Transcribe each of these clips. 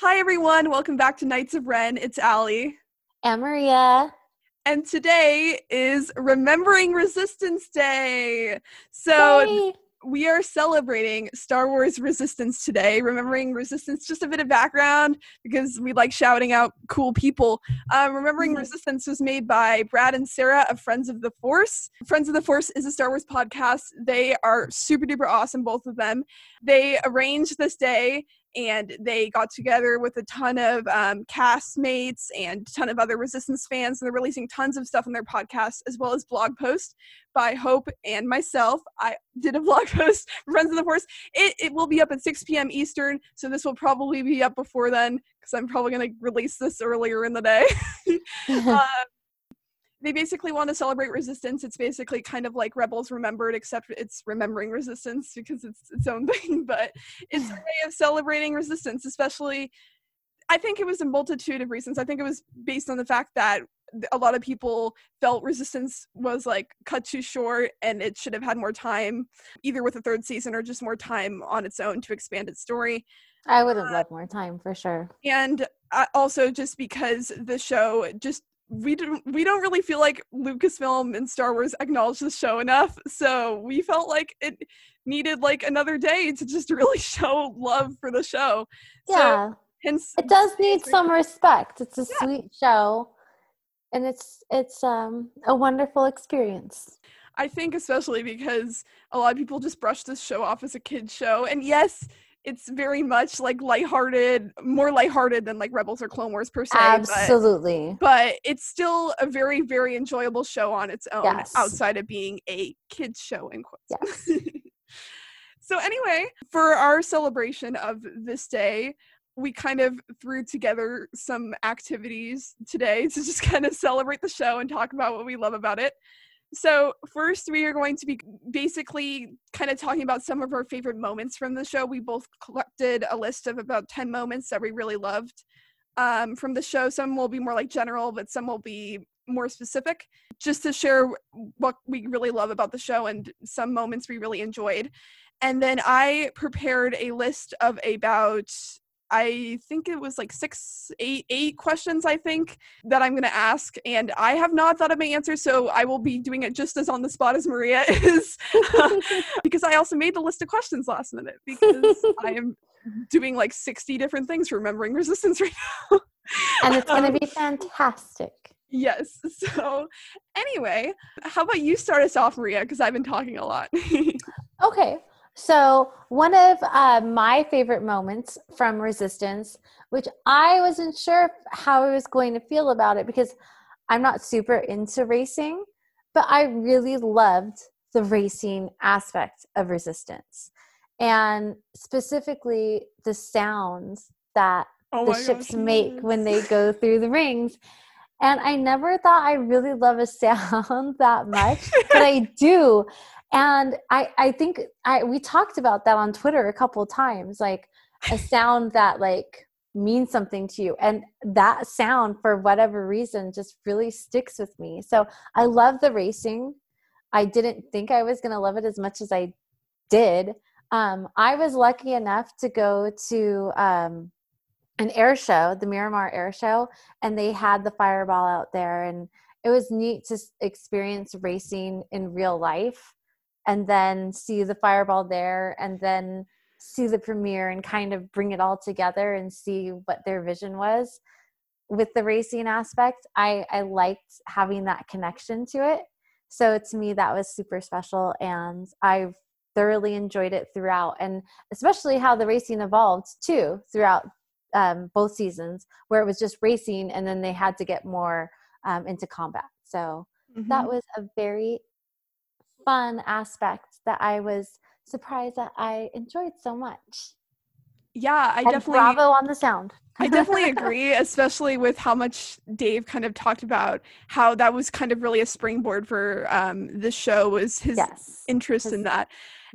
Hi, everyone. Welcome back to Knights of Ren. It's Ally. And Maria. And today is Remembering Resistance Day. So Yay. we are celebrating Star Wars Resistance today, remembering Resistance. Just a bit of background because we like shouting out cool people. Um, remembering Mhm. Resistance was made by Brad and Sarah of Friends of the Force. Friends of the Force is a Star Wars podcast. They are super duper awesome, both of them. They arranged this day and they got together with a ton of um, castmates and a ton of other resistance fans and they're releasing tons of stuff on their podcast as well as blog posts by hope and myself. I did a blog post for friends of the force. It, it will be up at 6 p.m eastern so this will probably be up before then because i'm probably going to release this earlier in the day. Uh, they basically want to celebrate resistance. It's basically kind of like Rebels Remembered, except it's remembering resistance because it's its own thing. But it's a way of celebrating resistance, especially. I think it was a multitude of reasons. I think it was based on the fact that a lot of people felt resistance was like cut too short and it should have had more time either with the third season or just more time on its own to expand its story I would have loved more time for sure. and uh, also just because the show just we don't we don't really feel like Lucasfilm and Star Wars acknowledge the show enough, so we felt like it needed like another day to just really show love for the show. So Yeah. hence it does need some respect. It's a Yeah. sweet show. And it's it's um a wonderful experience. I think especially because a lot of people just brush this show off as a kids show, and yes. It's very much like lighthearted, more lighthearted than like Rebels or Clone Wars per se. but- Absolutely. but it's still a very very enjoyable show on its own Yes. outside of being a kids show in quotes Yes. so anyway for our celebration of this day we kind of threw together some activities today to just kind of celebrate the show and talk about what we love about it so first we are going to be basically kind of talking about some of our favorite moments from the show we both collected a list of about 10 moments that we really loved um, from the show. Some will be more like general, but some will be more specific, just to share what we really love about the show and some moments we really enjoyed. And then I prepared a list of about, I think it was like six, eight, eight questions, I think, that I'm going to ask. And I have not thought of my answers, so I will be doing it just as on the spot as Maria is, because I also made the list of questions last minute because I am doing like 60 different things remembering resistance right now. and it's gonna Um, be fantastic. Yes. So, anyway, how about you start us off, Maria? Because I've been talking a lot. Okay. So, one of uh, my favorite moments from Resistance, which I wasn't sure how I was going to feel about it because I'm not super into racing, but I really loved the racing aspect of Resistance. And specifically, the sounds that oh the ships gosh, make when they go through the rings. And I never thought I really love a sound that much, but I do. And I, I think I we talked about that on Twitter a couple of times, like a sound that like means something to you. And that sound, for whatever reason, just really sticks with me. So I love the racing. I didn't think I was gonna love it as much as I did. Um, I was lucky enough to go to um, an air show, the Miramar Air Show, and they had the fireball out there, and it was neat to experience racing in real life, and then see the fireball there, and then see the premiere and kind of bring it all together and see what their vision was with the racing aspect. I I liked having that connection to it, so to me that was super special, and I've thoroughly enjoyed it throughout, and especially how the racing evolved too throughout um, both seasons, where it was just racing, and then they had to get more um, into combat. So that Mhm. was a very fun aspect that I was surprised that I enjoyed so much. yeah, I and definitely. bravo on the sound. I definitely agree, especially with how much Dave kind of talked about how that was kind of really a springboard for um, this show was his yes. interest in his-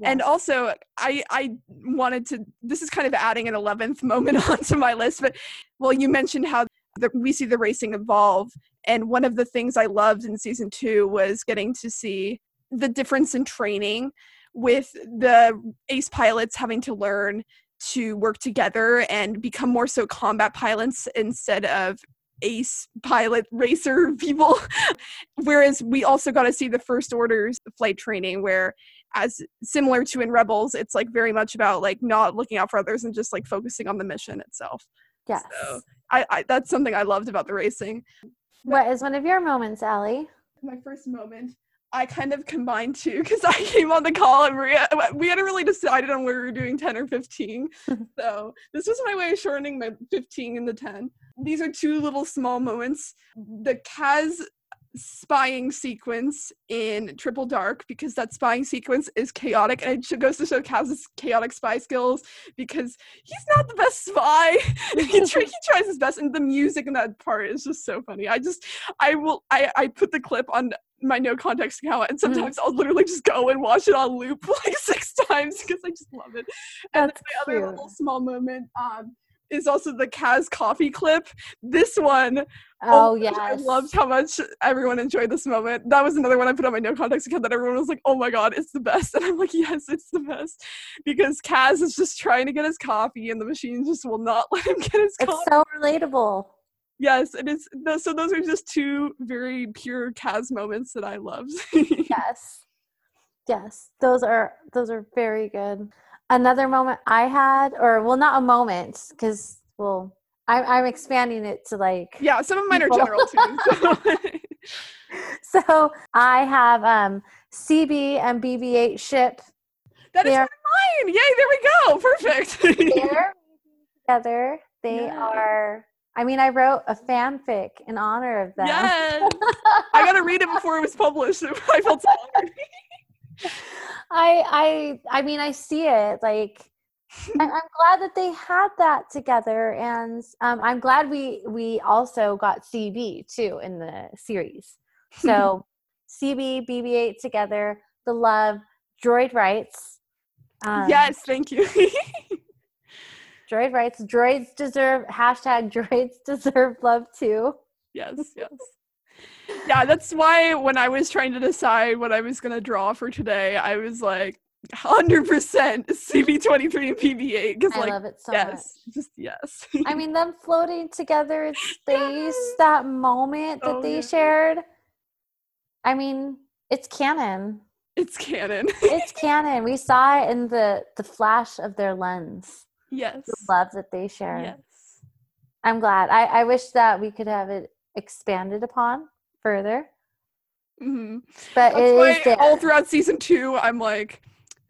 And also, I I wanted to. This is kind of adding an eleventh moment onto my list, but well, you mentioned how the, we see the racing evolve, and one of the things I loved in season two was getting to see the difference in training with the ace pilots having to learn to work together and become more so combat pilots instead of ace pilot racer people whereas we also got to see the first orders flight training where as similar to in rebels it's like very much about like not looking out for others and just like focusing on the mission itself yes so I, I that's something i loved about the racing what is one of your moments Ally? my first moment I kind of combined two because I came on the call and Maria, we hadn't really decided on whether we were doing 10 or 15. so this was my way of shortening my 15 and the 10. These are two little small moments. The Kaz spying sequence in Triple Dark because that spying sequence is chaotic and it goes to show Kaz's chaotic spy skills because he's not the best spy. he, he tries his best and the music in that part is just so funny. I just I will I I put the clip on my no context account and Mm-hmm. sometimes I'll literally just go and watch it on loop like six times because I just love it. And That's my other little small moment um is also the Kaz coffee clip. This one Oh, oh my yes. I loved how much everyone enjoyed this moment. That was another one I put on my no context account that everyone was like, oh my god, it's the best. And I'm like, yes, it's the best. Because Kaz is just trying to get his coffee and the machine just will not let him get his coffee. It's coffee. so relatable. yes, it is. So those are just two very pure Kaz moments that I loved. Yes. Yes. Those are those are very good. Another moment I had, or well, not a moment, because well, I'm I'm expanding it to like yeah, some of mine are general too. so- so I have um CB and BB-8 ship. that is They're- mine. Yay, there we go. Perfect. They're together. They Yeah. are. I mean, I wrote a fanfic in honor of them. yes. I gotta read it before it was published. I felt so honored. I I I mean, I see it. Like, I'm glad that they had that together, and um, I'm glad we we also got CB too in the series. So CB BB-8 together, the love, droid rights. Um, yes, thank you. droid rights. Droids deserve hashtag droids deserve love too. Yes, yes. Yeah, that's why when I was trying to decide what I was going to draw for today, I was like 100% CB23 and BB-8 because I like love it so much. yes, just yes. I mean, them floating together in space, that moment that Oh, they yeah. shared. I mean, it's canon. it's canon. It's canon. We saw it in the the flash of their lens, yes. the love that they shared. Yes. I'm glad. I, I wish that we could have it expanded upon further, hmm but That's it why is all throughout season 2 I'm like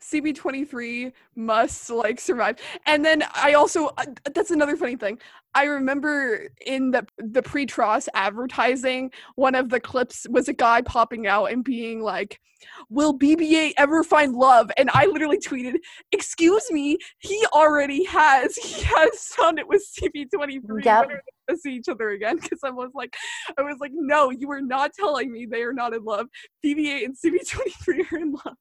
CB23 must like survive. And then I also uh, that's another funny thing. I remember in the the pre-Tross advertising, one of the clips was a guy popping out and being like, "Will BB-8 ever find love?" And I literally tweeted, "Excuse me, he already has. He has done it with CB23. Yep. When are they gonna see each other again?" Because I was like, I was like, "No, you are not telling me they are not in love. BB-8 and CB23 are in love."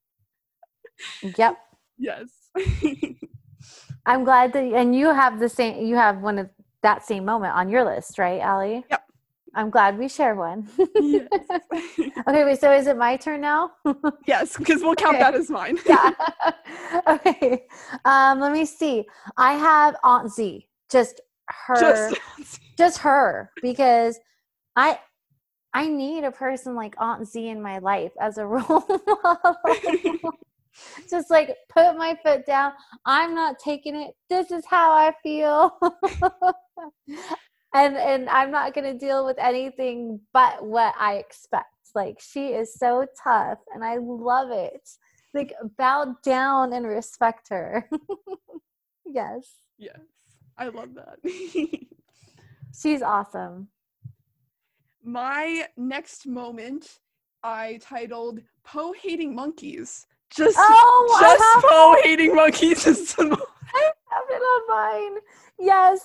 Yep. Yes. I'm glad that and you have the same you have one of that same moment on your list, right, Ally? Yep. I'm glad we share one. yes. okay, wait, so is it my turn now? yes, because we'll count Okay. that as mine. yeah. okay. Um, let me see. I have Aunt Z. Just her Just just her because I I need a person like Aunt Z in my life as a role model. Just like put my foot down. I'm not taking it. This is how I feel. and and I'm not going to deal with anything but what I expect. Like she is so tough and I love it. Like bow down and respect her. yes. yes. I love that. She's awesome. My next moment I titled Poe hating monkeys. Just Oh, just Poe hating monkeys is the mo- I have it on mine. Yes.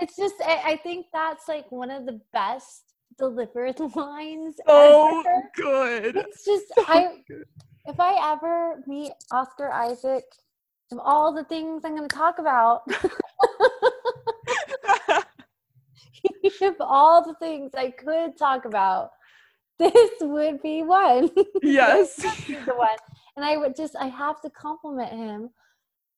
It's just, I, I think that's like one of the best delivered lines. so ever. good. It's just, So I, good. if I ever meet Oscar Isaac, of all the things I'm going to talk about, of all the things I could talk about, this would be one. yes. This would be the one. And I would just, I have to compliment him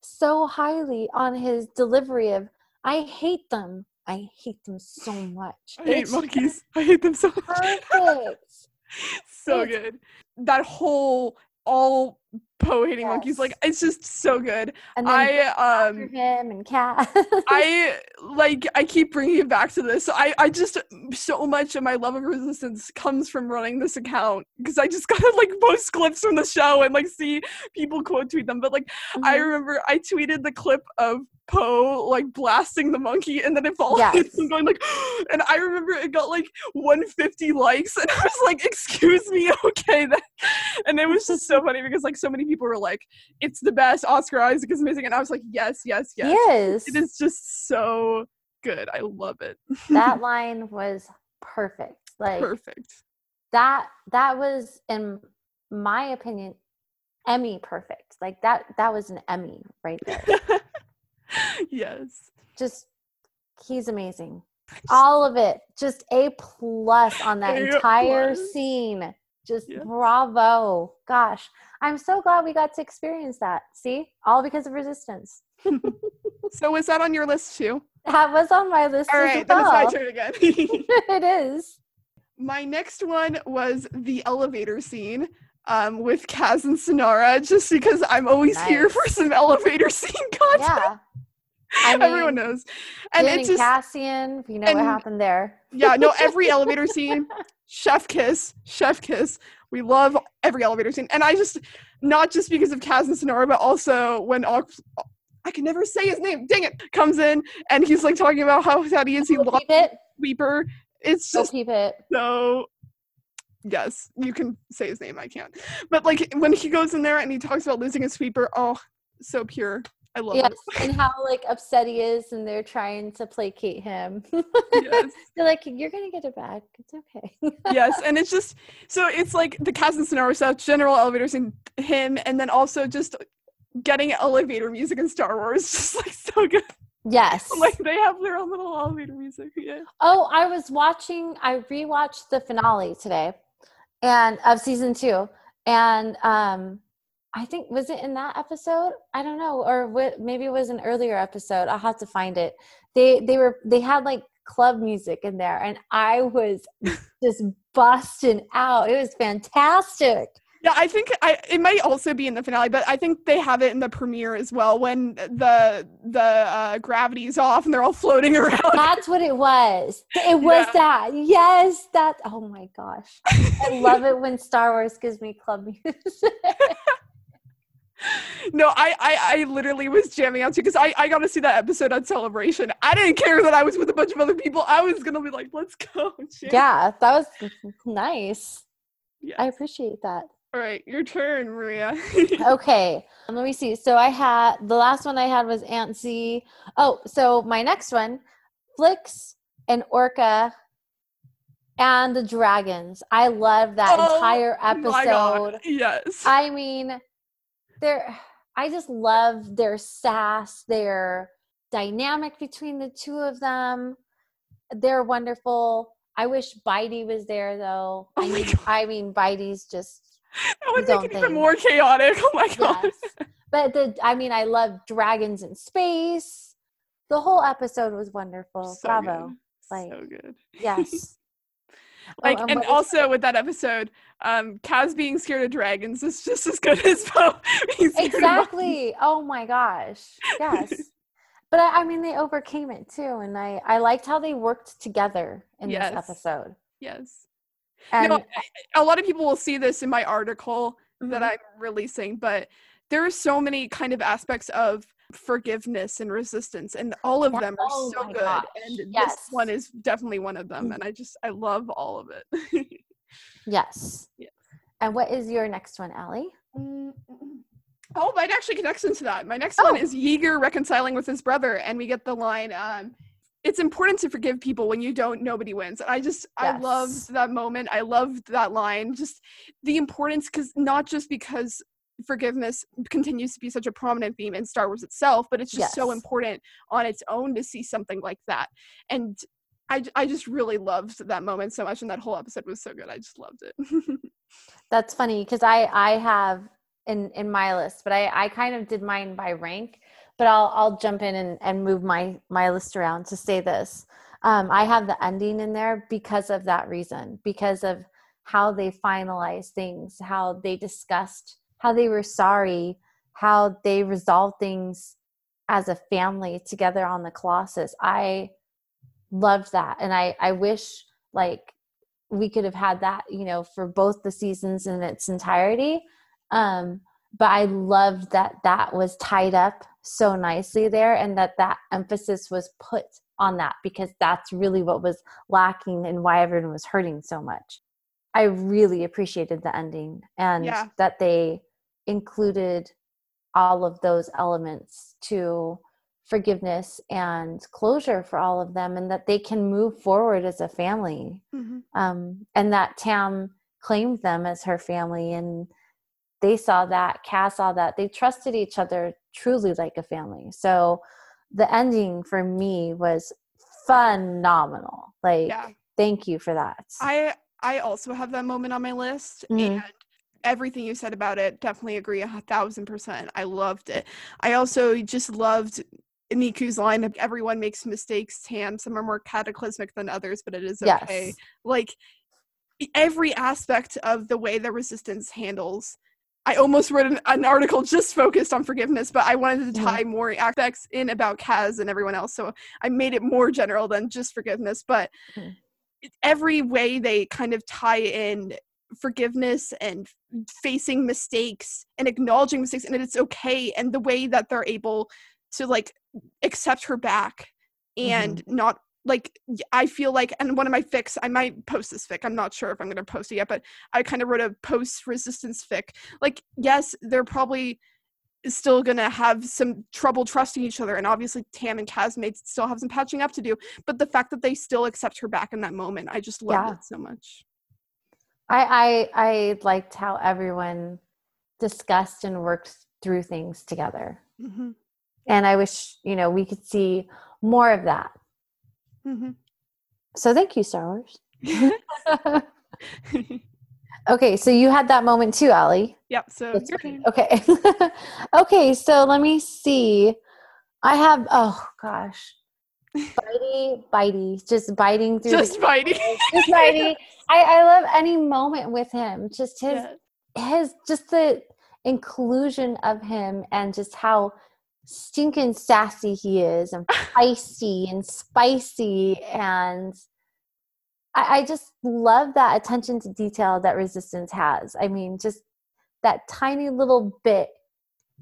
so highly on his delivery of I hate them. I hate them so much. I hate It's monkeys. I hate them so much. perfect. so It's- good. That whole all Poe hating monkeys, like it's just so good. And then I um him and Kaz. I like I keep bringing it back to this. I I just so much of my love of resistance comes from running this account because I just gotta like post clips from the show and like see people quote tweet them. But like I Mhm. remember I tweeted the clip of Poe like blasting the monkey and then it falls Yes. him going like and I remember it got like 150 likes and I was like, excuse me, okay that and it was just so funny because like so many people were like, it's the best, Oscar Isaac is amazing. And I was like, yes, yes, yes. Yes. It is just so good. I love it. that line was perfect. Like Perfect. that that was in my opinion Emmy perfect. Like that that was an Emmy right there. Yes. Just he's amazing. All of it. Just A plus on that A entire plus. scene. Just Yeah. bravo. Gosh. I'm so glad we got to experience that. See? All because of resistance. So was that on your list too? That was on my list All as right, then it's my turn again. it is. my next one was the elevator scene um, with Kaz and Synara, just because I'm always here for some elevator scene content. Yeah. I Everyone knows. And it's and just Cassian, you know and- what happened there. yeah, no, every elevator scene, chef kiss, chef kiss. We love every elevator scene. And I just, not just because of Kaz and Synara, but also when Ox, I can never say his name, dang it, comes in and he's like talking about how sad he is. He loves it. Sweeper. It's just peep it. so, yes, you can say his name. I can't. But like when he goes in there and he talks about losing a sweeper, oh, so pure. I love Yes, it. and how like upset he is, and they're trying to placate him. yes. They're like, "You're gonna get it back. It's okay." yes, and it's just so it's like the cast and Synara stuff, general elevators and him, and then also just getting elevator music in Star Wars, just like so good. yes. Like they have their own little elevator music. Yeah. oh, I was watching. I rewatched the finale today, and of season two, and um, I think was it in that episode? I don't know, or what? Maybe it was an earlier episode. I'll have to find it. They they were they had like club music in there, and I was just busting out. It was fantastic. Yeah, I think I it might also be in the finale, but I think they have it in the premiere as well when the the uh, gravity's off and they're all floating around. That's what it was. It was Yeah. that. Yes, that. Oh my gosh. I love it when Star Wars gives me club music. No, I, I I literally was jamming out too because I I got to see that episode on Celebration. I didn't care that I was with a bunch of other people. I was gonna be like, let's go. jam. yeah, that was nice. Yes. I appreciate that. All right, your turn, Maria. Okay, um, let me see. So I had the last one I had was Aunt Z. Oh, so my next one, Flix and Orka and the dragons. I love that Oh entire episode. Yes. I mean, they're I just love their sass, their dynamic between the two of them. They're wonderful. I wish Bitey was there though. Oh I mean, God. I mean Bitey's just that would make it even more chaotic. Oh my god. yes. But the I mean, I love dragons in space. The whole episode was wonderful. So Bravo. good. Like, so good. Yes. Like Oh, and also with that episode, um, Kaz being scared of dragons is just as good as Poe being scared of exactly. Oh my gosh. Yes. But I, I mean, they overcame it too, and I I liked how they worked together in Yes. this episode. Yes. And no, a lot of people will see this in my article that Mhm. I'm releasing, but there are so many kind of aspects of forgiveness and resistance, and all of them are Oh so my good. gosh. And this Yes. one is definitely one of them, Mm. and I just I love all of it. yes. Yes. And what is your next one, Allie? Mm, Oh, mine actually connects into that. My next one Oh. is Yeager reconciling with his brother, and we get the line, um, "It's important to forgive people when you don't. Nobody wins." And I just, I Yes. loved that moment. I loved that line. Just the importance, because not just because forgiveness continues to be such a prominent theme in Star Wars itself, but it's just so important on its own to see something like that. And I, I just really loved that moment so much, and that whole episode was so good. I just loved it. That's funny because I I have in in my list, but I I kind of did mine by rank. but I'll I'll jump in and, and move my my list around to say this. Um, I have the ending in there because of that reason, because of how they finalized things, how they discussed, how they were sorry, how they resolved things as a family together on the Colossus. I loved that. And I, I wish like we could have had that, you know, for both the seasons in its entirety. Um, but I loved that that was tied up so nicely there and that that emphasis was put on that because that's really what was lacking and why everyone was hurting so much. I really appreciated the ending and Yeah. that they included all of those elements to forgiveness and closure for all of them and that they can move forward as a family Mhm. um, and that tam claimed them as her family and they saw that Kaz saw that they trusted each other truly like a family so the ending for me was phenomenal like Yeah. thank you for that I I also have that moment on my list, Mhm. and everything you said about it, definitely agree a thousand percent. I loved it. I also just loved Neeku's line of everyone makes mistakes, Tam. Some are more cataclysmic than others, but it is okay. yes Like every aspect of the way the resistance handles. I almost wrote an, an article just focused on forgiveness, but I wanted to Mhm. tie more aspects in about Kaz and everyone else. So I made it more general than just forgiveness. But Mhm. every way they kind of tie in forgiveness and facing mistakes and acknowledging mistakes and it's okay and the way that they're able to like accept her back and mm-hmm. not like I feel like and one of my fics I might post this fic I'm not sure if I'm going to post it yet but I kind of wrote a post resistance fic. Like yes they're probably still gonna have some trouble trusting each other and obviously tam and kaz may still have some patching up to do but the fact that they still accept her back in that moment i just love Yeah. it so much I, I I liked how everyone discussed and worked through things together. hmm And I wish, you know, we could see more of that. hmm So thank you, Star Wars. okay, so you had that moment too, Ally. yep so your turn. Okay. okay, so let me see. I have oh gosh. Bitey, bitey, just biting through just the fighting just bitey. I, I love any moment with him. Just his Yeah. his just the inclusion of him and just how stinking sassy he is and feisty and spicy and I, I just love that attention to detail that resistance has i mean just that tiny little bit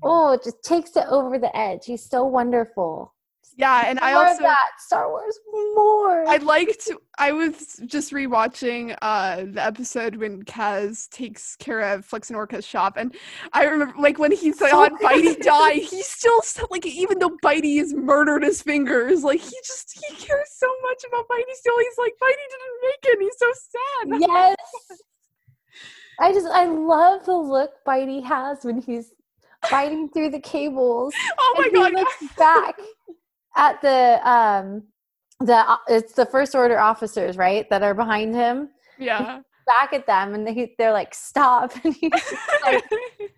oh it just takes it over the edge he's so wonderful yeah and i also of that star wars more I liked. I was just rewatching uh the episode when Kaz takes care of Flix and Orka's shop, and I remember like when he saw So Bitey die, he still like even though Bitey has murdered his fingers, like he just he cares so much about Bitey. Still, he's like Bitey didn't make it. and He's so sad. yes i just i love the look bitey has when he's biting through the cables Oh my and god! he looks back at the um the uh, it's the first order officers right that are behind him? Yeah. back at them and they, they're like stop. And he's like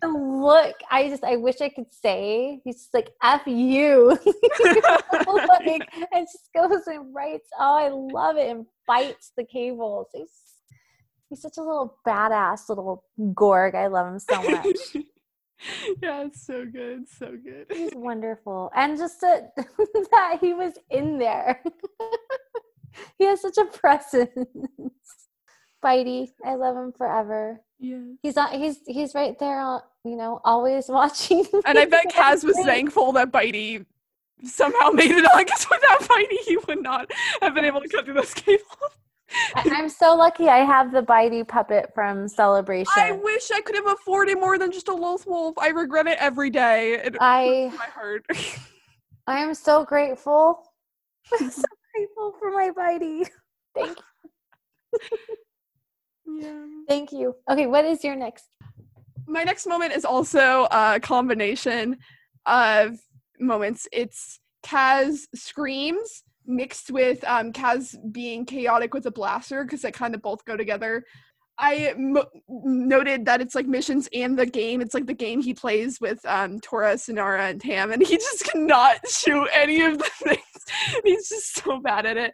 the look i just i wish i could say he's just like f you. Like and just goes and writes oh i love it and bites the cables. He's he's such a little badass little gorg. I love him so much yeah, it's so good, so good. He's wonderful. And just that, that he was in there. he has such a presence. Bitey, I love him forever. Yeah. He's not he's he's right there uh, you know, always watching. And I bet. Kaz was thankful that Bitey somehow made it on because without Bitey, he would not have been able to cut through those cables. I'm so lucky I have the Bitey puppet from Celebration. I wish I could have afforded more than just a Loth Wolf. I regret it every day. It I my heart. I am so grateful. I'm so grateful for my Bitey. Thank yeah. thank you. Okay, what is your next? My next moment is also a combination of moments. It's Kaz screams mixed with um, Kaz being chaotic with a blaster because they kind of both go together. I mo- noted that it's like missions and the game. It's like the game he plays with um, Torra, Synara, and Tam, and he just cannot shoot any of the things. he's just so bad at it.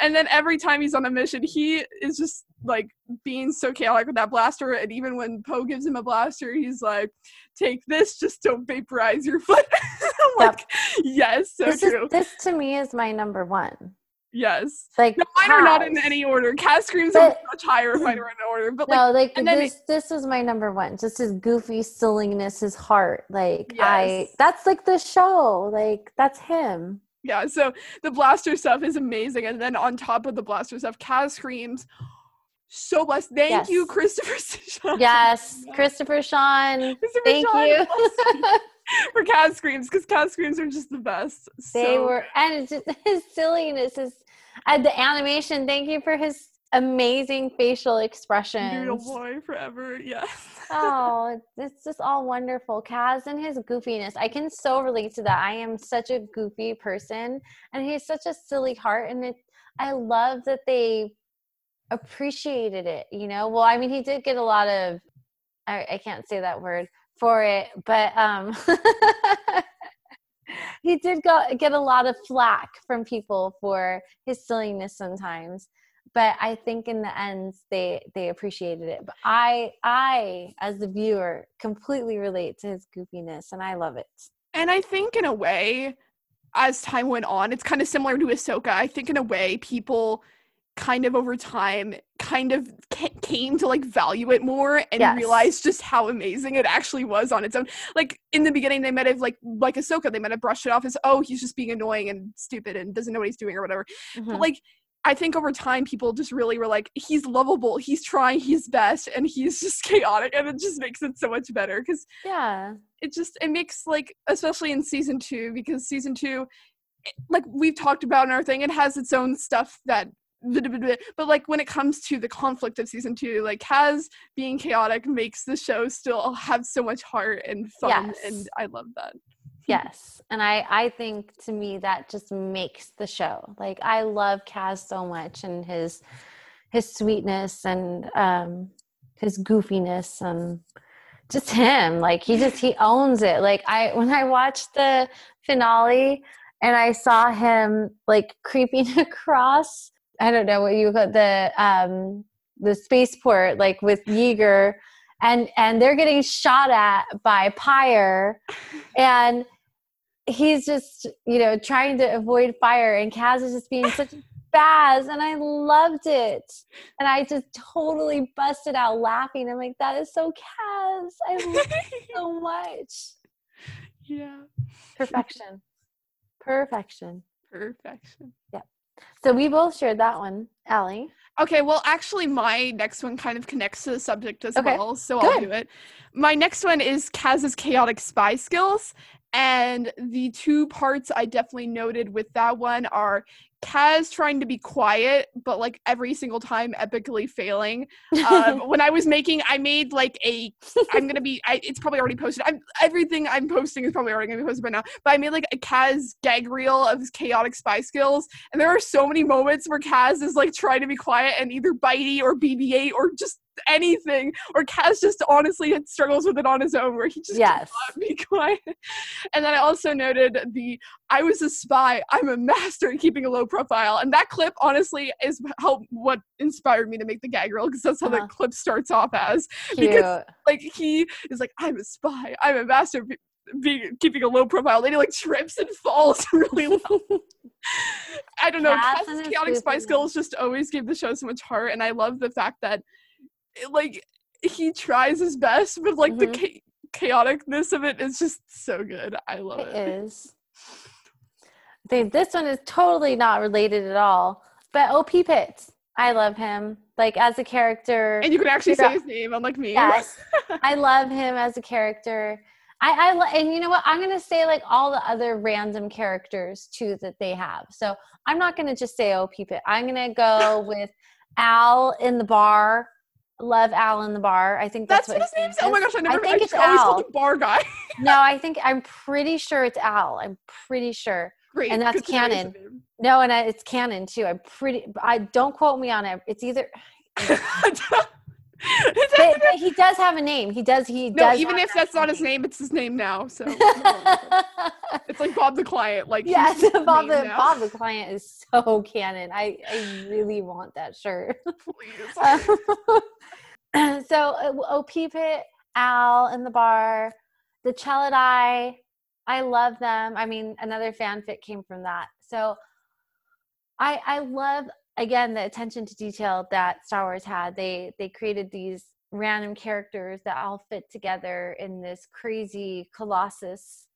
And then every time he's on a mission, he is just like being so chaotic with that blaster. And even when Poe gives him a blaster, he's like, "Take this, just don't vaporize your foot." I'm Yep. like, yes, so this is true. this to me is my number one. Yes. Like No, mine are not in any order. Kaz screams are much higher if mine were in order. But like, no, like and then this this is my number one. Just his goofy silliness, his heart. Like I that's like the show. Like that's him. Yeah, so the blaster stuff is amazing, and then on top of the blaster stuff, Kaz screams, "So blessed! Thank you, Christopher." Sean." Yes, Christopher Sean. Christopher Thank Sean you. for Kaz screams because Kaz screams are just the best. they So were and it's just, his silliness is and the animation. Thank you for his amazing facial Noodle expressions. boy forever. Yes. oh, it's just all wonderful. Kaz and his goofiness. I can so relate to that. I am such a goofy person, and he's such a silly heart. And it, I love that they appreciated it. You know, well, I mean, he did get a lot of. I, I can't say that word for it, but um, he did go, get a lot of flack from people for his silliness sometimes but I think in the end they they appreciated it. But I I as the viewer completely relate to his goofiness and I love it. And I think in a way, as time went on, it's kind of similar to Ahsoka. I think in a way, people kind of over time kind of ca- came to like value it more and Yes. realize just how amazing it actually was on its own. Like in the beginning, they might have like like Ahsoka, they might have brushed it off as oh he's just being annoying and stupid and doesn't know what he's doing or whatever. But Mhm. like I think over time people just really were like he's lovable, he's trying his best, and he's just chaotic, and it just makes it so much better because yeah. it just it makes like especially in season two because season two like we've talked about in our thing it has its own stuff that but like when it comes to the conflict of season two like Kaz being chaotic makes the show still have so much heart and fun Yes. and i love that Yes. And I I think to me that just makes the show. Like I love Kaz so much and his his sweetness and um his goofiness and just him. Like he just he owns it. Like I when I watched the finale and I saw him like creeping across I don't know what you call it, the um the spaceport like with Yeager and and they're getting shot at by Pyre and he's just you know trying to avoid fire and Kaz is just being such a spaz and I loved it. And I just totally busted out laughing. I'm like that is so Kaz. I love it so much. Yeah. Perfection. Perfection. Perfection so we both shared that one Ally Okay, well, actually, my next one kind of connects to the subject as Okay, well, so I'll do it. My next one is Kaz's chaotic spy skills, and the two parts I definitely noted with that one are Kaz trying to be quiet, but like every single time epically failing. Um, when I was making, I made like a. I'm gonna be. I, it's probably already posted. I'm everything I'm posting is probably already gonna be posted by now. But I made like a Kaz gag reel of his chaotic spy skills, and there are so many moments where Kaz is like trying to be quiet and either bitey or BB-8 or just anything, or Kaz just honestly struggles with it on his own, where he just yes cannot be quiet. And then I also noted the I was a spy. I'm a master at keeping a low profile, and that clip honestly is how what inspired me to make the gag reel because that's how Uh-huh. the clip starts off as. cute Because like he is like i'm a spy i'm a master being keeping a low profile he like trips and falls really low i don't know Kaz Kaz's chaotic spy skills just always give the show so much heart and i love the fact that like he tries his best but like Mhm. the cha- chaoticness of it is just so good i love It it, is. I think this one is totally not related at all. But OP Pitts, I love him. Like as a character. and you can actually say his name unlike me Yes. I love him as a character. I, I and you know what? I'm gonna say like all the other random characters too that they have. So I'm not gonna just say OP Pitt. I'm gonna go with Al in the bar. Love Al in the bar. I think that's, that's what his name is oh my gosh i never I think I it's just always Al. called bar guy No, I think I'm pretty sure it's Al. I'm pretty sure. great And that's good to know his canon. No, and I, it's canon too. I'm pretty. I don't quote me on it. It's either It But, but he does have a name. He does. He no, does. even if that's not his name, it's his name now. So it's like Bob the client. Like yes, Bob the now. Bob the client is so canon. I I really want that shirt. Please. Um, so uh, oh Pit, Al in the bar, the Chelidae, I love them. I mean, another fanfic came from that. So I I love again the attention to detail that Star Wars had. They they created these random characters that all fit together in this crazy colossus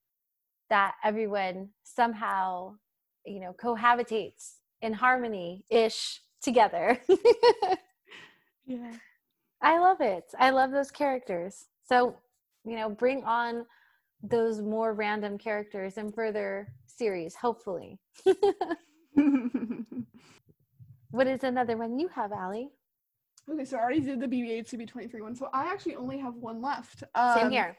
that everyone somehow you know cohabitates in harmony ish together. yeah. I love it. I love those characters. So, you know, bring on those more random characters in further series, hopefully. what is another one you have, Ally? okay, so I already did the BB-8 CB23 one, so I actually only have one left. Same Um, here.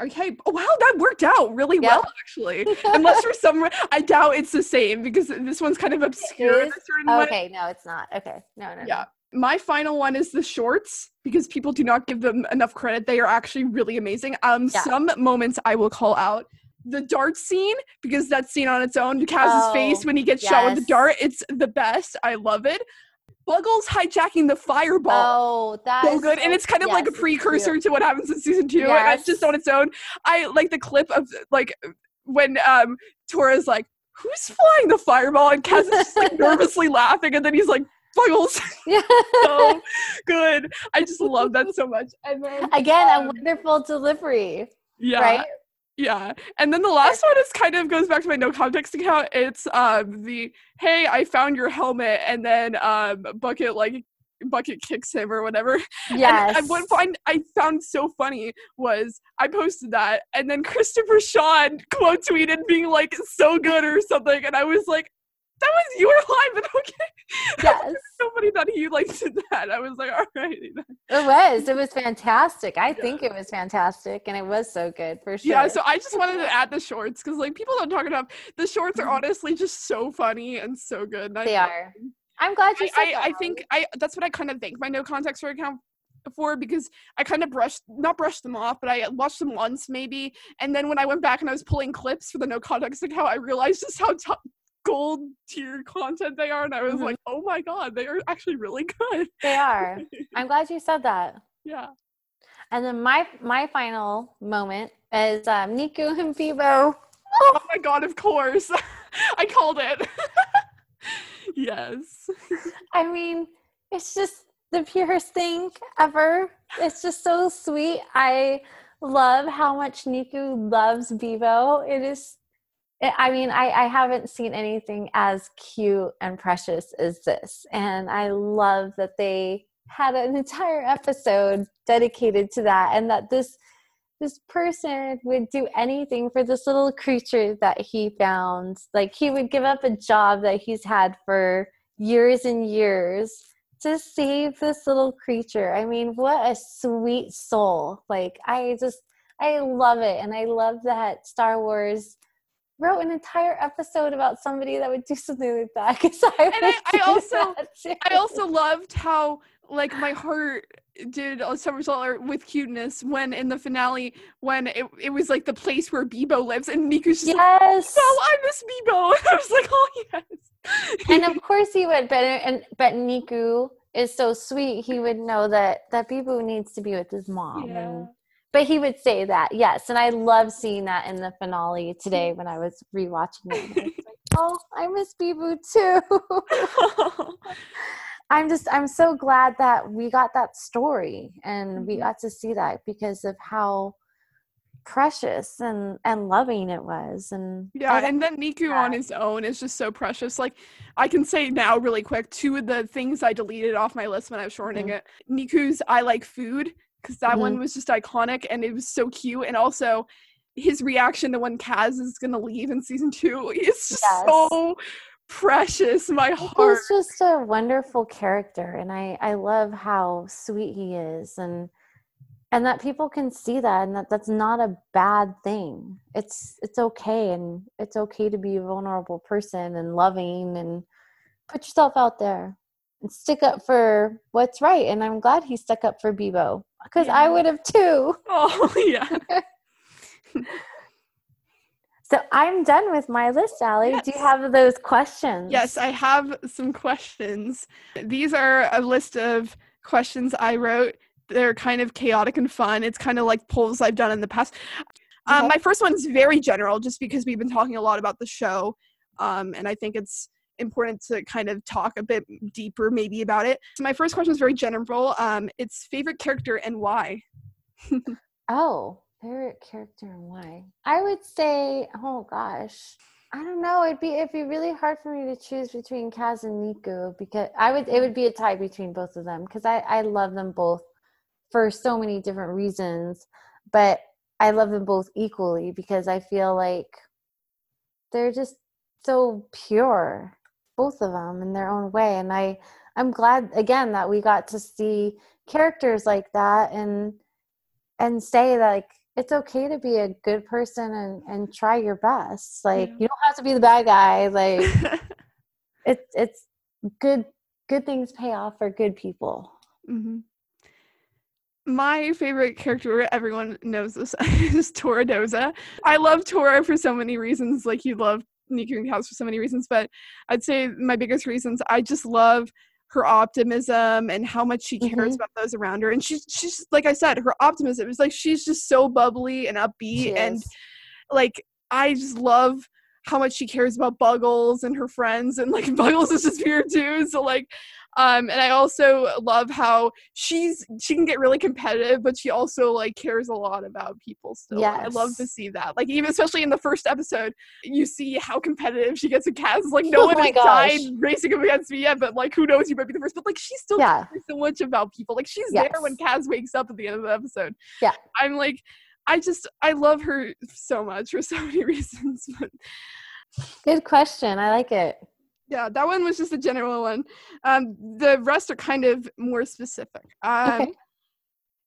Okay. Oh, wow, that worked out really Yeah. well, actually. Unless for some, re- I doubt it's the same because this one's kind of obscure in a certain way. Okay, no, it's not. Okay. No, no, no. Yeah. My final one is the shorts because people do not give them enough credit. They are actually really amazing. Um, Yeah. some moments I will call out the dart scene because that scene on its own, Kaz's Oh, face when he gets shot with the dart, it's the best. I love it. Buggles hijacking the fireball. Oh, that's so good and it's kind of like a precursor to what happens in season two and it's just on its own i like the clip of like when um Torra's like who's flying the fireball and Kaz is just like nervously laughing and then he's like buggles Yeah. so good. I just love that so much. And then Again, a um, wonderful delivery, yeah. right? yeah. And then the last one is kind of goes back to my no context account. It's um the hey i found your helmet and then um bucket like bucket kicks him or whatever. Yes. And I, what find I found so funny was I posted that, and then Christopher Sean quote tweeted being like "so good" or something, and I was like, "That was your line," but okay. Yes. so funny that he like did that. I was like, "All right." It was. It was fantastic. I think it was fantastic, and it was so good for sure. Yeah, so I just wanted to add the shorts because like people don't talk enough. The shorts are Mhm. honestly just so funny and so good. and I they love are. I'm glad you I, said I, that. I think I that's what I kind of think my no context for account for because I kind of brushed not brushed them off, but I watched them once maybe, and then when I went back and I was pulling clips for the no context account, I realized just how top gold tier content they are, and I was Mhm. like, oh my god, they are actually really good. they are. I'm glad you said that. yeah. And then my my final moment is um, Neeku and Bibo. Oh my god, of course, I called it. yes. I mean, it's just the purest thing ever. It's just so sweet. I love how much Neeku loves Bibo. It is. I- I mean, I, I haven't seen anything as cute and precious as this. And I love that they had an entire episode dedicated to that and that this this person would do anything for this little creature that he found. Like he would give up a job that he's had for years and years to save this little creature. I mean, what a sweet soul. Like I just I love it and I love that Star Wars wrote an entire episode about somebody that would do something like that because I, And I- I also- I also loved how like my heart did a somersault with cuteness when in the finale when it, it was like the place where Bibo lives and Neeku's just like, yes. Oh I miss Bebo. And I was like oh yes. And of course he would but and but Neeku is so sweet he would know that that Bibo needs to be with his mom Yeah. and but he would say that yes and I love seeing that in the finale today when I was rewatching it I was like, oh I miss Bibo too I'm just I'm so glad that we got that story and we Mhm. got to see that because of how precious and and loving it was and Yeah, and then Neeku on his own is just so precious. Like I can say now really quick, two of the things I deleted off my list when I was shortening Mhm. it. Neeku's I like food, because that one mm-hmm. was just iconic and it was so cute. And also his reaction to when Kaz is gonna leave in season two is just Yes. so precious. My heart. He's just a wonderful character, and I I love how sweet he is, and and that people can see that, and that that's not a bad thing. It's it's okay, and it's okay to be a vulnerable person and loving, and put yourself out there. Stick up for what's right. And I'm glad he stuck up for Bibo because I would have too. Oh yeah. So I'm done with my list, Ally. Do you have those questions? Yes, I have some questions. These are a list of questions I wrote. They're kind of chaotic and fun. It's kind of like polls I've done in the past. Um, Okay. my first one is very general, just because we've been talking a lot about the show, um, and I think it's important to kind of talk a bit deeper, maybe about it. So my first question is very general. Um, it's favorite character and why. Oh, favorite character and why? I would say, oh gosh, I don't know. It'd be it'd be really hard for me to choose between Kaz and Neeku because I would it would be a tie between both of them because I I love them both for so many different reasons, but I love them both equally because I feel like they're just so pure, both of them in their own way, and I I'm glad again that we got to see characters like that and and say that like it's okay to be a good person and and try your best like Yeah. you don't have to be the bad guy like it's it's good good things pay off for good people hmm My favorite character, everyone knows this, is Torra Doza. I love Torra for so many reasons, like you love And Kaz for so many reasons, but I'd say my biggest reasons, I just love her optimism and how much she cares Mhm. about those around her. And she's she's like I said, her optimism is like she's just so bubbly and upbeat and like I just love how much she cares about Buggles and her friends and like Buggles is just pure too. So like um and I also love how she's she can get really competitive, but she also like cares a lot about people still. And I love to see that. Like even especially in the first episode, you see how competitive she gets with Kaz. Like no Oh one has died racing against me yet, but like who knows you might be the first. But like she still yeah cares so much about people. Like she's there when Kaz wakes up at the end of the episode. Yeah. I'm like I just I love her so much for so many reasons. But good question i like it yeah, that one was just a general one. Um, the rest are kind of more specific. Um, Okay.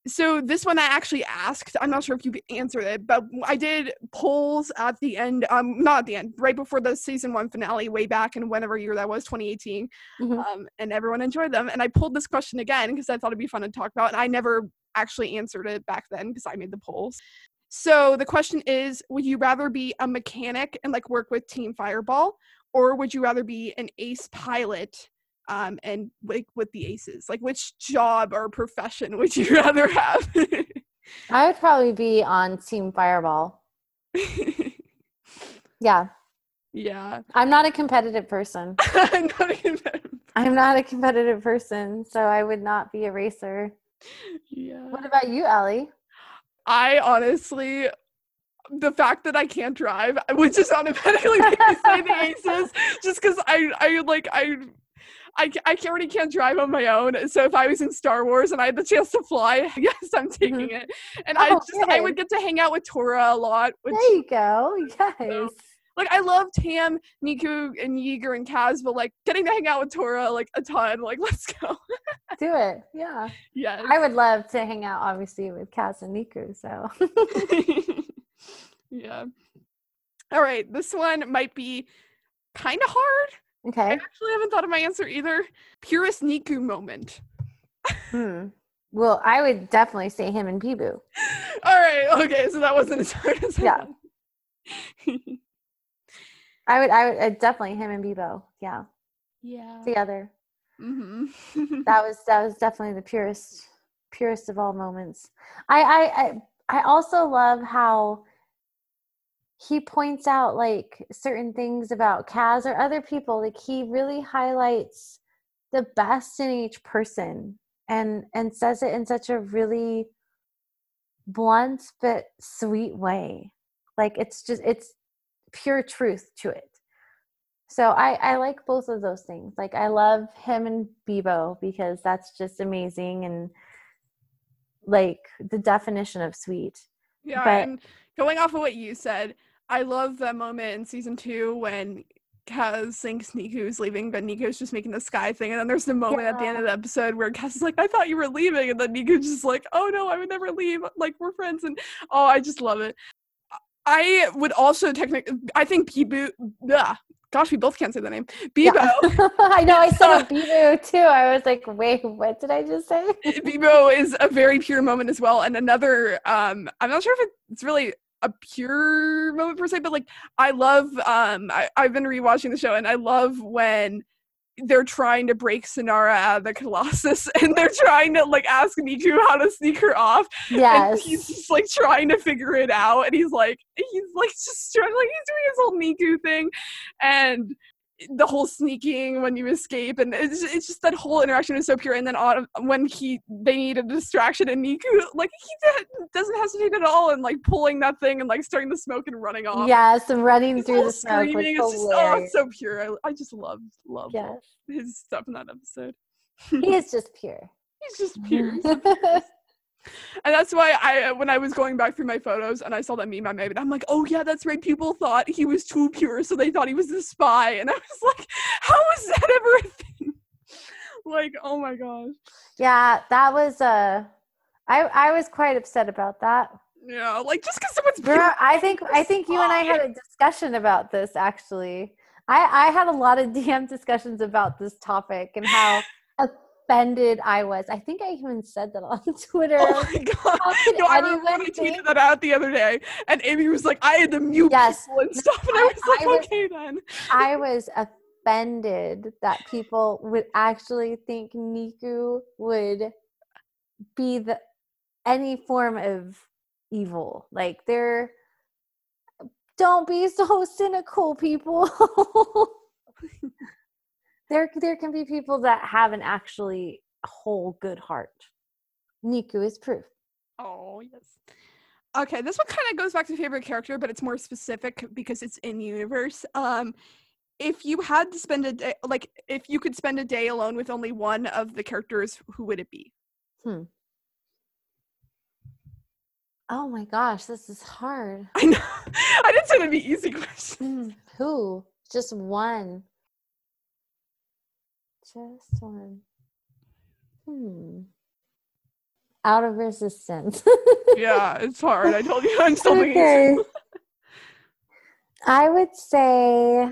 So this one I actually asked. I'm not sure if you answered it, but I did polls at the end. Um, not at the end, right before the season one finale, way back in whenever year that was, 2018. mm-hmm. Um, and everyone enjoyed them. And I pulled this question again because I thought it'd be fun to talk about. And I never actually answered it back then because I made the polls. So the question is: Would you rather be a mechanic and like work with Team Fireball, or would you rather be an ace pilot um, and like with the aces? Like, which job or profession would you rather have? i would probably be on team fireball yeah yeah, i'm not a competitive person I'm not even- i'm not a competitive person so i would not be a racer yeah. what about you Ellie? I honestly, the fact that I can't drive which just automatically make me say the aces, just because I, I like I. I, I already can't drive on my own. So if I was in Star Wars and I had the chance to fly, yes, I'm mm-hmm. taking it. And I Oh, just I would get to hang out with Torra a lot. Which there you go yes like I love Tam, Neeku, and Yeager and Kaz, but like getting to hang out with Torra like a ton. Like let's go. do it yeah yes. I would love to hang out, obviously, with Kaz and Neeku. So yeah. All right. This one might be kind of hard. Okay. I actually haven't thought of my answer either. Purest Neeku moment. Hmm. Well, I would definitely say him and Bibo. All right. Okay. So that wasn't as hard as I Yeah. thought. I would, I would uh, definitely him and Bibo. Yeah, yeah. together. hmm That was that was definitely the purest, purest of all moments. I, I, I, I also love how he points out like certain things about Kaz or other people. Like he really highlights the best in each person and and says it in such a really blunt but sweet way. Like it's just it's pure truth to it. So I I like both of those things. Like I love him and Bibo because that's just amazing and like the definition of sweet. Yeah. But- and going off of what you said, I love that moment in season two when Kaz thinks Neeku's leaving, but Neeku's just making the sky thing. And then there's the moment at the end of the episode where Kaz is like, I thought you were leaving. And then Neeku's just like, oh no, I would never leave. Like, we're friends. And oh, I just love it. I would also technically, I think Bibu, ugh, gosh, we both can't say the name. Yeah. Bebo. I know. I said a Bebo too. I was like, wait, what did I just say? Bebo is a very pure moment as well. And another, um, I'm not sure if it's really a pure moment per se, but like I love um I, I've been rewatching the show and I love when they're trying to break Synara out of the Colossus and they're trying to like ask Neeku how to sneak her off. And Yes. he's just like trying to figure it out and he's like he's like just struggling, he's doing his whole Neeku thing and the whole sneaking when you escape and it's, it's just that whole interaction is so pure and then on, when he they need a distraction and Neeku like he doesn't hesitate at all and like pulling that thing and like starting the smoke and running off. Yes, and running through the smoke screaming is just oh it's so pure. I, I just love love yes, his stuff in that episode. He is just pure. he's just pure. He's so pure. And that's why I, when I was going back through my photos and I saw that meme I made, I'm like, oh yeah, that's right. People thought he was too pure, so they thought he was a spy. And I was like, how was that ever a thing? like, oh my gosh. yeah, that was uh I I was quite upset about that. Yeah, like just because someone's pure. Girl, I think I think you and I had a discussion about this actually. I I had a lot of DM discussions about this topic and how offended I was. I think I even said that on Twitter. Oh my god! No, I remember tweeted that out the other day, and Amy was like, "I had to mute Yes. people and stuff," and I I- was like, I was- "Okay then." I was offended that people would actually think Neeku would be the any form of evil. Like they're don't be so cynical, people. there there can be people that have an actually whole good heart. Neeku is proof. Oh yes. Okay, this one kind of goes back to favorite character, but it's more specific because it's in universe. Um, if you had to spend a day, like if you could spend a day alone with only one of the characters, who would it be? Hmm. Oh my gosh, this is hard. I know. I didn't say that'd be easy question. Mm, Who? Just one. Just one. Hmm. Out of resistance. yeah, it's hard. I told you I'm still thinking. okay. I would say.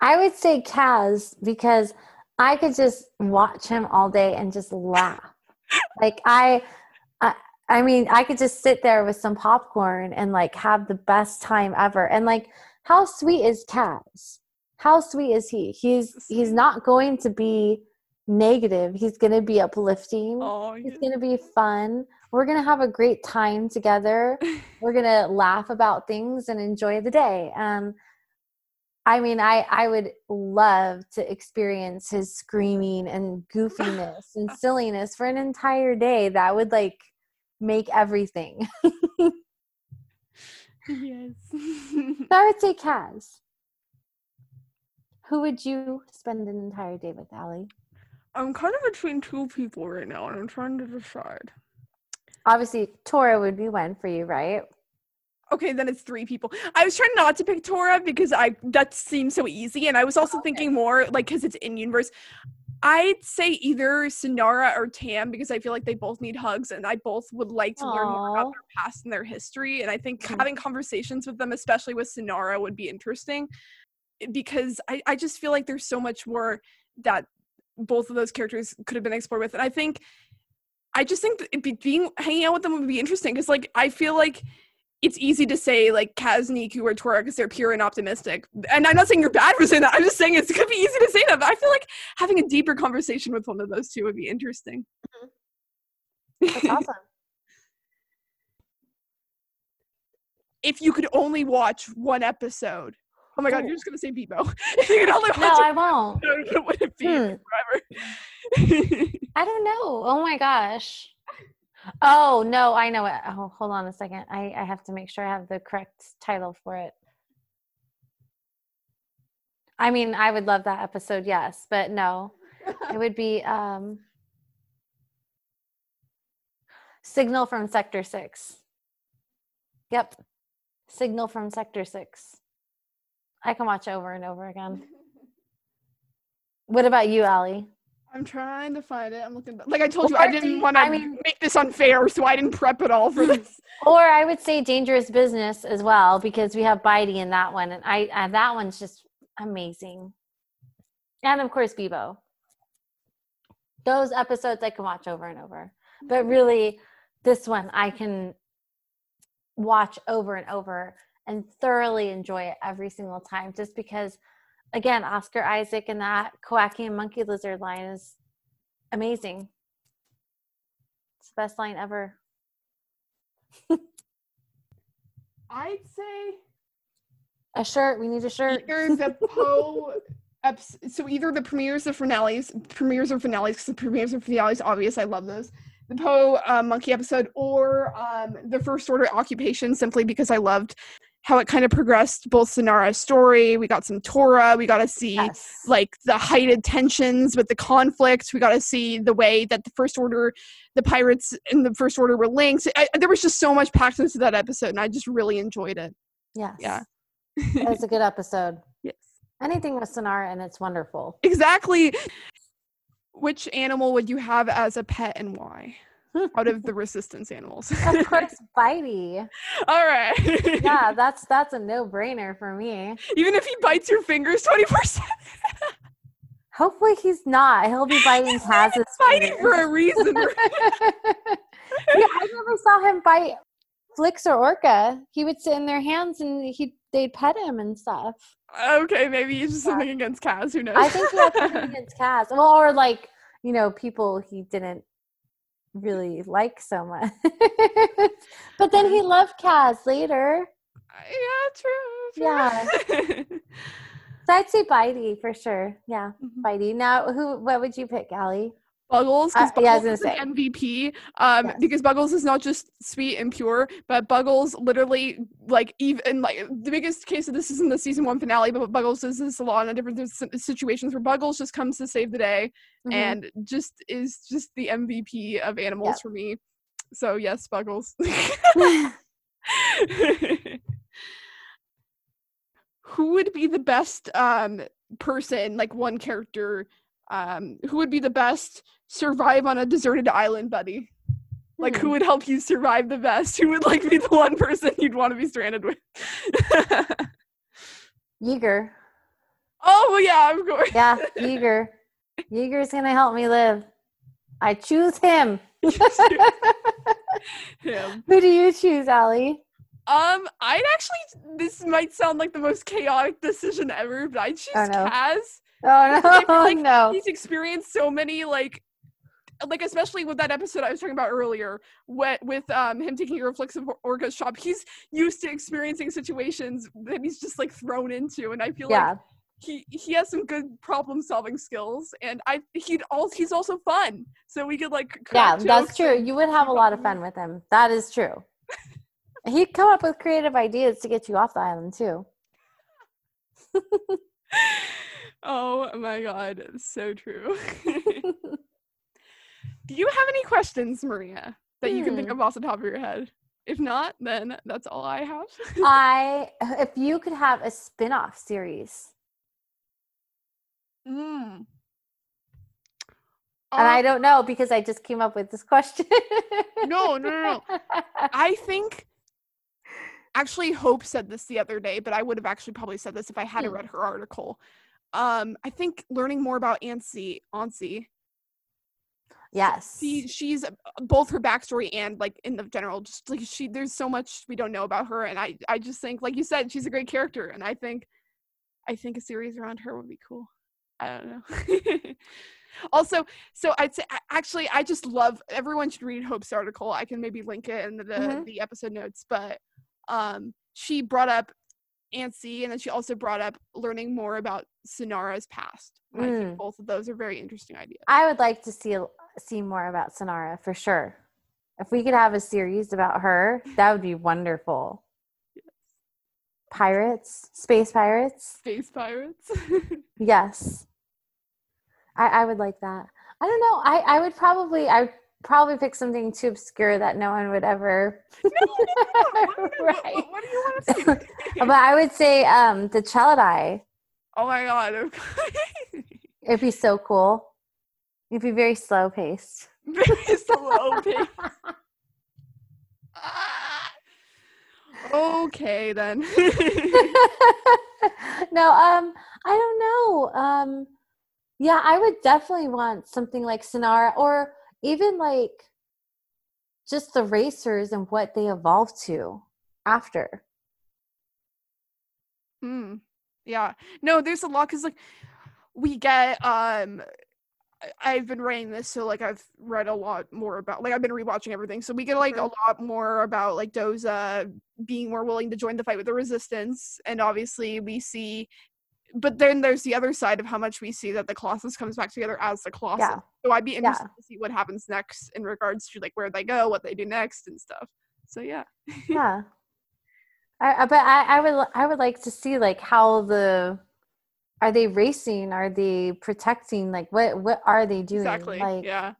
I would say Kaz because I could just watch him all day and just laugh. like I, I, I mean, I could just sit there with some popcorn and like have the best time ever. And like, how sweet is Kaz? How sweet is he? He's he's not going to be negative. He's going to be uplifting. Oh, It's going to be fun. We're going to have a great time together. We're going to laugh about things and enjoy the day. Um I mean, I I would love to experience his screaming and goofiness and silliness for an entire day. That would like make everything. yes. So I would say Kaz. Who would you spend an entire day with, Ally? I'm kind of between two people right now, and I'm trying to decide. Obviously, Torra would be one for you, right? Okay, then it's three people. I was trying not to pick Torra because I that seems so easy, and I was also oh, thinking more like because it's in universe. I'd say either Synara or Tam because I feel like they both need hugs, and I both would like to learn more about their past and their history. And I think Mhm. having conversations with them, especially with Synara, would be interesting eh, because I, I just feel like there's so much more that both of those characters could have been explored with. And I think I just think be, being hanging out with them would be interesting because like I feel like it's easy to say like Kaz, Neeku, or Torra because they're pure and optimistic. And I'm not saying you're bad for saying that. I'm just saying it's gonna be easy to say that. But I feel like having a deeper conversation with one of those two would be interesting. That's awesome. if you could only watch one episode. Oh my god, Ooh. you're just gonna say Bibo. if you could only watch no, I won't. episode, would it be Hmm. forever? I don't know. Oh my gosh. Oh no, I know it. Oh, hold on a second. I, I have to make sure I have the correct title for it. I mean, I would love that episode, yes, but no. It would be um Signal from Sector 6. Yep. Signal from Sector 6. I can watch over and over again. What about you, Ally? I'm trying to find it. I'm looking. Like I told you, I didn't want to I mean- make this unfair, so I didn't prep at all for this. Or I would say Dangerous Business as well because we have Bitey in that one, and I and that one's just amazing. And of course, Bibo. Those episodes I can watch over and over, but mm-hmm. really, this one I can watch over and over and thoroughly enjoy it every single time, just because, again, Oscar Isaac and that Kowakian monkey lizard line is amazing. It's the best line ever. I'd say A shirt. We need a shirt. either the Poe. so either the premieres or finales, premieres or finales, because the premieres and finales, obvious. I love those. The Poe uh, monkey episode, or um, the First Order occupation, simply because I loved how it kind of progressed both Synara's story. We got some Torra. We got to see Yes. like the heightened tensions with the conflict. We got to see the way that the First Order, the pirates in the First Order were linked. I, there was just so much packed into that episode, and I just really enjoyed it. yes. Yeah. It was a good episode. Yes. Anything with Synara and it's wonderful. Exactly. Which animal would you have as a pet and why? Out of the resistance animals. Of course, Bitey. All right. Yeah, that's that's a no-brainer for me. Even if he bites your fingers 24 7. Hopefully he's not. He'll be biting Kaz's Fighting for a reason. yeah, I never saw him bite Flix or Orka. He would sit in their hands and he they'd pet him and stuff. okay, maybe he's just something against Kaz. Who knows? I think he had something against Kaz. Well, or like, you know, people he didn't really like so much. but then he loved Kaz later. yeah, true. true. So I'd say Bitey for sure. Yeah, Mhm. Bitey. Now, who? What would you pick, Ally? Buggles, because Uh, yeah, Buggles is an MVP. Um, Yes. because Buggles is not just sweet and pure, but Buggles literally like even like the biggest case of this is in the season one finale. But Buggles is this a lot in different situations where Buggles just comes to save the day Mhm. and just is just the MVP of animals Yep. for me. So yes, Buggles. who would be the best um person like one character um who would be the best survive on a deserted island buddy like who Hmm. would help you survive the best who would like be the one person you'd want to be stranded with Yeager. oh well, yeah of course Yeah, Yeager. Yeager's gonna help me live. I choose him. him Who do you choose, Ally? um i'd actually this might sound like the most chaotic decision ever but i'd choose Oh, no. kaz Oh I feel no, like no. he's experienced so many like like especially with that episode I was talking about earlier with, with um him taking a reflexive Orka shop he's used to experiencing situations that he's just like thrown into and I feel Yeah, like he he has some good problem solving skills and I he'd also he's also fun so we could like yeah, that's true. You would have a lot of fun with him. That is true. He'd come up with creative ideas to get you off the island too. oh my god so true do you have any questions Maria that you can think Hmm. of off the top of your head if not then that's all I have I, if you could have a spin-off series, Mm. and I Uh, don't know because I just came up with this question. No, no, no, I think actually Hope said this the other day, but I would have actually probably said this if I hadn't Hmm. read her article. Um, I think learning more about Aunt Z, Ansi, yes. she she's uh, both her backstory and like in the general, just like she there's so much we don't know about her, and I I just think like you said she's a great character, and I think I think a series around her would be cool. I don't know. also, so I'd say actually I just love everyone should read Hope's article. I can maybe link it in the Mhm. the episode notes, but um she brought up Aunt Z and then she also brought up learning more about Synara's past. And I Mm. think both of those are very interesting ideas. I would like to see see more about Synara for sure. If we could have a series about her, that would be wonderful. Pirates, space pirates. Space pirates. Yes. I, I would like that. I don't know. I, I would probably I probably pick something too obscure that no one would ever what- right. what- what do you want to see? But I would say um the Chelidae. oh my god. It'd be so cool. It'd be very slow paced. Very slow pace. okay then. no, um, I don't know. Um, yeah, I would definitely want something like Synara or even like just the racers and what they evolved to after. Hmm. Yeah. No, there's a lot because like we get um I've been writing this, so like I've read a lot more about like I've been rewatching everything. So we get like a Mhm. lot more about like Doza being more willing to join the fight with the resistance. And obviously we see but then there's the other side of how much we see that the Colossus comes back together as the Colossus. Yeah. So I'd be interested Yeah. to see what happens next in regards to like where they go, what they do next and stuff. So yeah. yeah. I, I but I, I would I would like to see like how the are they racing? Are they protecting? Like what what are they doing? Exactly. Like yeah.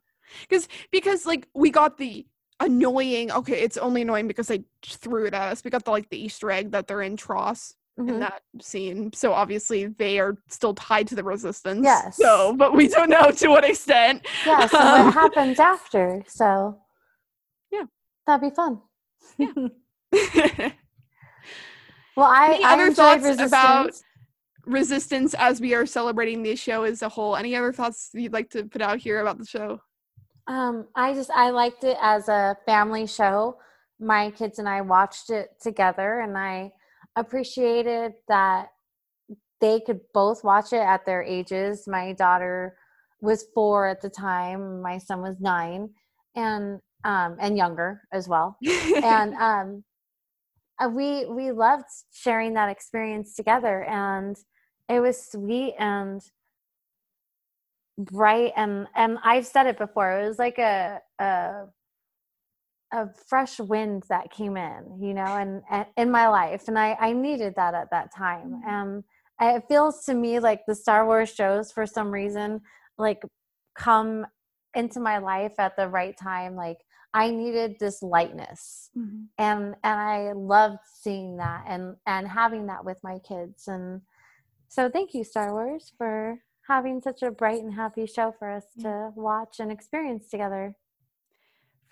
Because because like we got the annoying. Okay, it's only annoying because they threw it at us. We got the like the Easter egg that they're in TROS in mhm. that scene. So obviously they are still tied to the resistance. Yes. So, but we don't know to what extent. yeah. So Um, what happens after? So Yeah. that'd be fun. Yeah. Well, I, Any I other thoughts Resistance. about- resistance as we are celebrating the show as a whole. Any other thoughts you'd like to put out here about the show? Um, I just I liked it as a family show. My kids and I watched it together, and I appreciated that they could both watch it at their ages. My daughter was four at the time. My son was nine, and um, and younger as well. and um, uh, we we loved sharing that experience together, and it was sweet and bright and and I've said it before. It was like a a a fresh wind that came in, you know, and, and in my life, and I I needed that at that time. Mhm. And it feels to me like the Star Wars shows, for some reason, like come into my life at the right time. Like I needed this lightness Mhm. and and I loved seeing that and and having that with my kids and so thank you Star Wars for having such a bright and happy show for us to watch and experience together.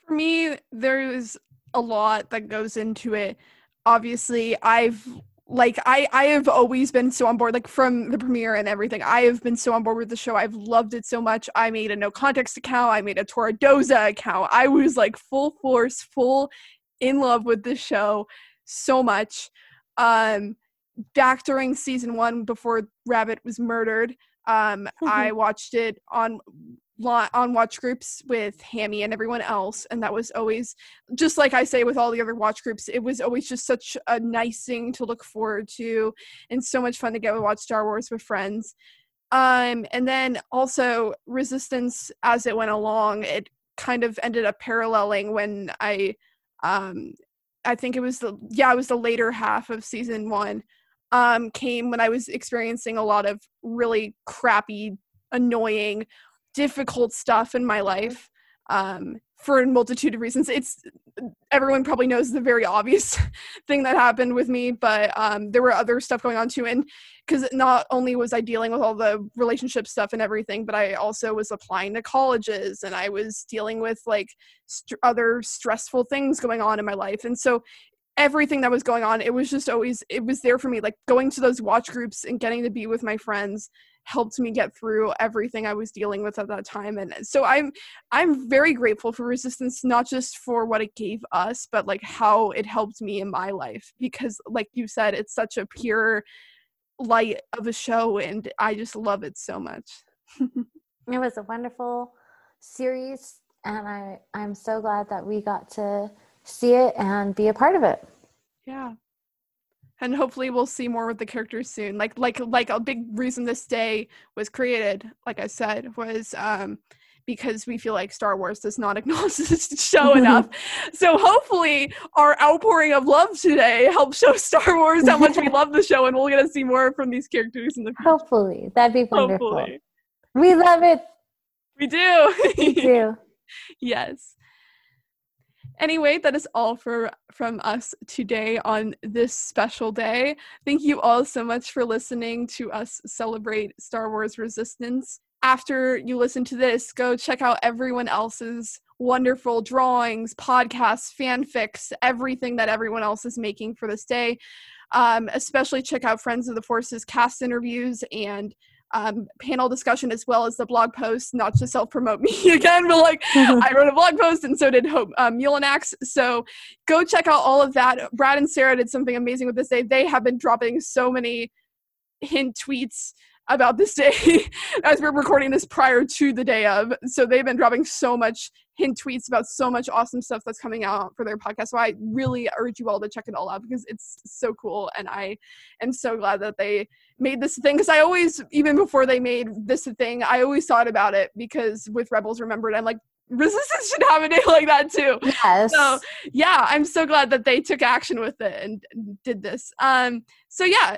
For me, there's a lot that goes into it. Obviously, I've like I I have always been so on board like from the premiere and everything. I have been so on board with the show. I've loved it so much. I made a no context account. I made a Toradoza account. I was like full force, full in love with this show so much. Um back during season 1 before Rabbit was murdered, um I watched it on on watch groups with Hammy and everyone else, and that was always just like I say with all the other watch groups. It was always just such a nice thing to look forward to, and so much fun to get to watch Star Wars with friends. Um, and then also Resistance as it went along, it kind of ended up paralleling when I, um, I think it was the yeah, it was the later half of season one. Um, came when I was experiencing a lot of really crappy, annoying, difficult stuff in my life um, for a multitude of reasons. It's everyone probably knows the very obvious thing that happened with me, but um, there were other stuff going on too. And because not only was I dealing with all the relationship stuff and everything, but I also was applying to colleges and I was dealing with like st- other stressful things going on in my life. And so everything that was going on, it was just always, it was there for me. Like going to those watch groups and getting to be with my friends helped me get through everything I was dealing with at that time. And so I'm I'm very grateful for resistance, not just for what it gave us, but like how it helped me in my life. Because like you said, it's such a pure light of a show and I just love it so much. It was a wonderful series and I I'm so glad that we got to see it and be a part of it. Yeah. And hopefully we'll see more with the characters soon. Like like like a big reason this day was created, like I said, was um because we feel like Star Wars does not acknowledge this show enough. So hopefully our outpouring of love today helps show Star Wars how much we love the show and we'll get to see more from these characters in the future. Hopefully. That'd be wonderful. Hopefully. We love it. We do. We do. yes. Anyway, that is all for from us today on this special day. Thank you all so much for listening to us celebrate Star Wars Resistance. after you listen to this, go check out everyone else's wonderful drawings, podcasts, fanfics, everything that everyone else is making for this day. Um, especially check out Friends of the Forces cast interviews and um, panel discussion as well as the blog post, not to self promote me again, but like I wrote a blog post and so did Hope um, Mulinax. So go check out all of that. Brad and Sarah did something amazing with this day. They have been dropping so many hint tweets about this day as we're recording this prior to the day of. So they've been dropping so much hint tweets about so much awesome stuff that's coming out for their podcast. So I really urge you all to check it all out because it's so cool. And I am so glad that they made this thing because I always, even before they made this a thing, I always thought about it because with Rebels Remembered, I'm like, resistance should have a day like that too yes so yeah i'm so glad that they took action with it and did this um so yeah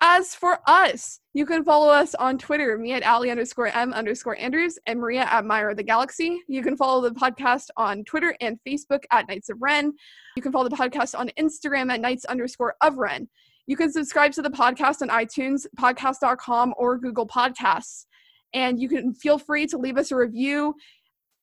as for us, you can follow us on Twitter, me at Ali underscore M underscore Andrews and Maria at Myra the Galaxy. You can follow the podcast on Twitter and Facebook at Knights of Ren. You can follow the podcast on Instagram at Knights underscore of Ren. You can subscribe to the podcast on iTunes, podcast.com, or Google Podcasts. And you can feel free to leave us a review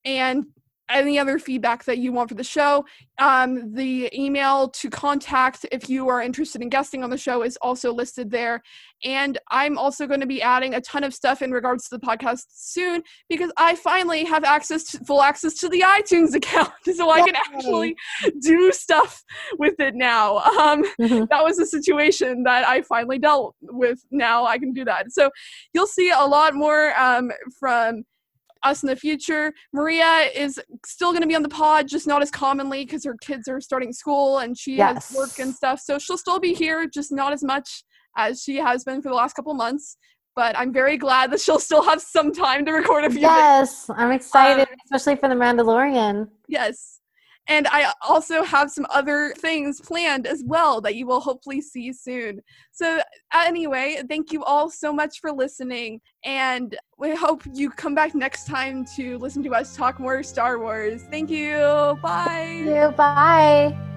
and any other feedback that you want for the show. Um, the email to contact if you are interested in guesting on the show is also listed there. And I'm also going to be adding a ton of stuff in regards to the podcast soon because I finally have access to full access to the iTunes account. So I can actually do stuff with it now. Um, mm-hmm. That was a situation that I finally dealt with. Now I can do that. So you'll see a lot more um, from us in the future. Maria is still going to be on the pod, just not as commonly because her kids are starting school and she yes. has work and stuff. So she'll still be here, just not as much as she has been for the last couple months. But I'm very glad that she'll still have some time to record a few. Yes, I'm excited, um, especially for the Mandalorian. Yes. And I also have some other things planned as well that you will hopefully see soon. So, anyway, thank you all so much for listening. And we hope you come back next time to listen to us talk more Star Wars. Thank you. Bye. Thank you. Bye.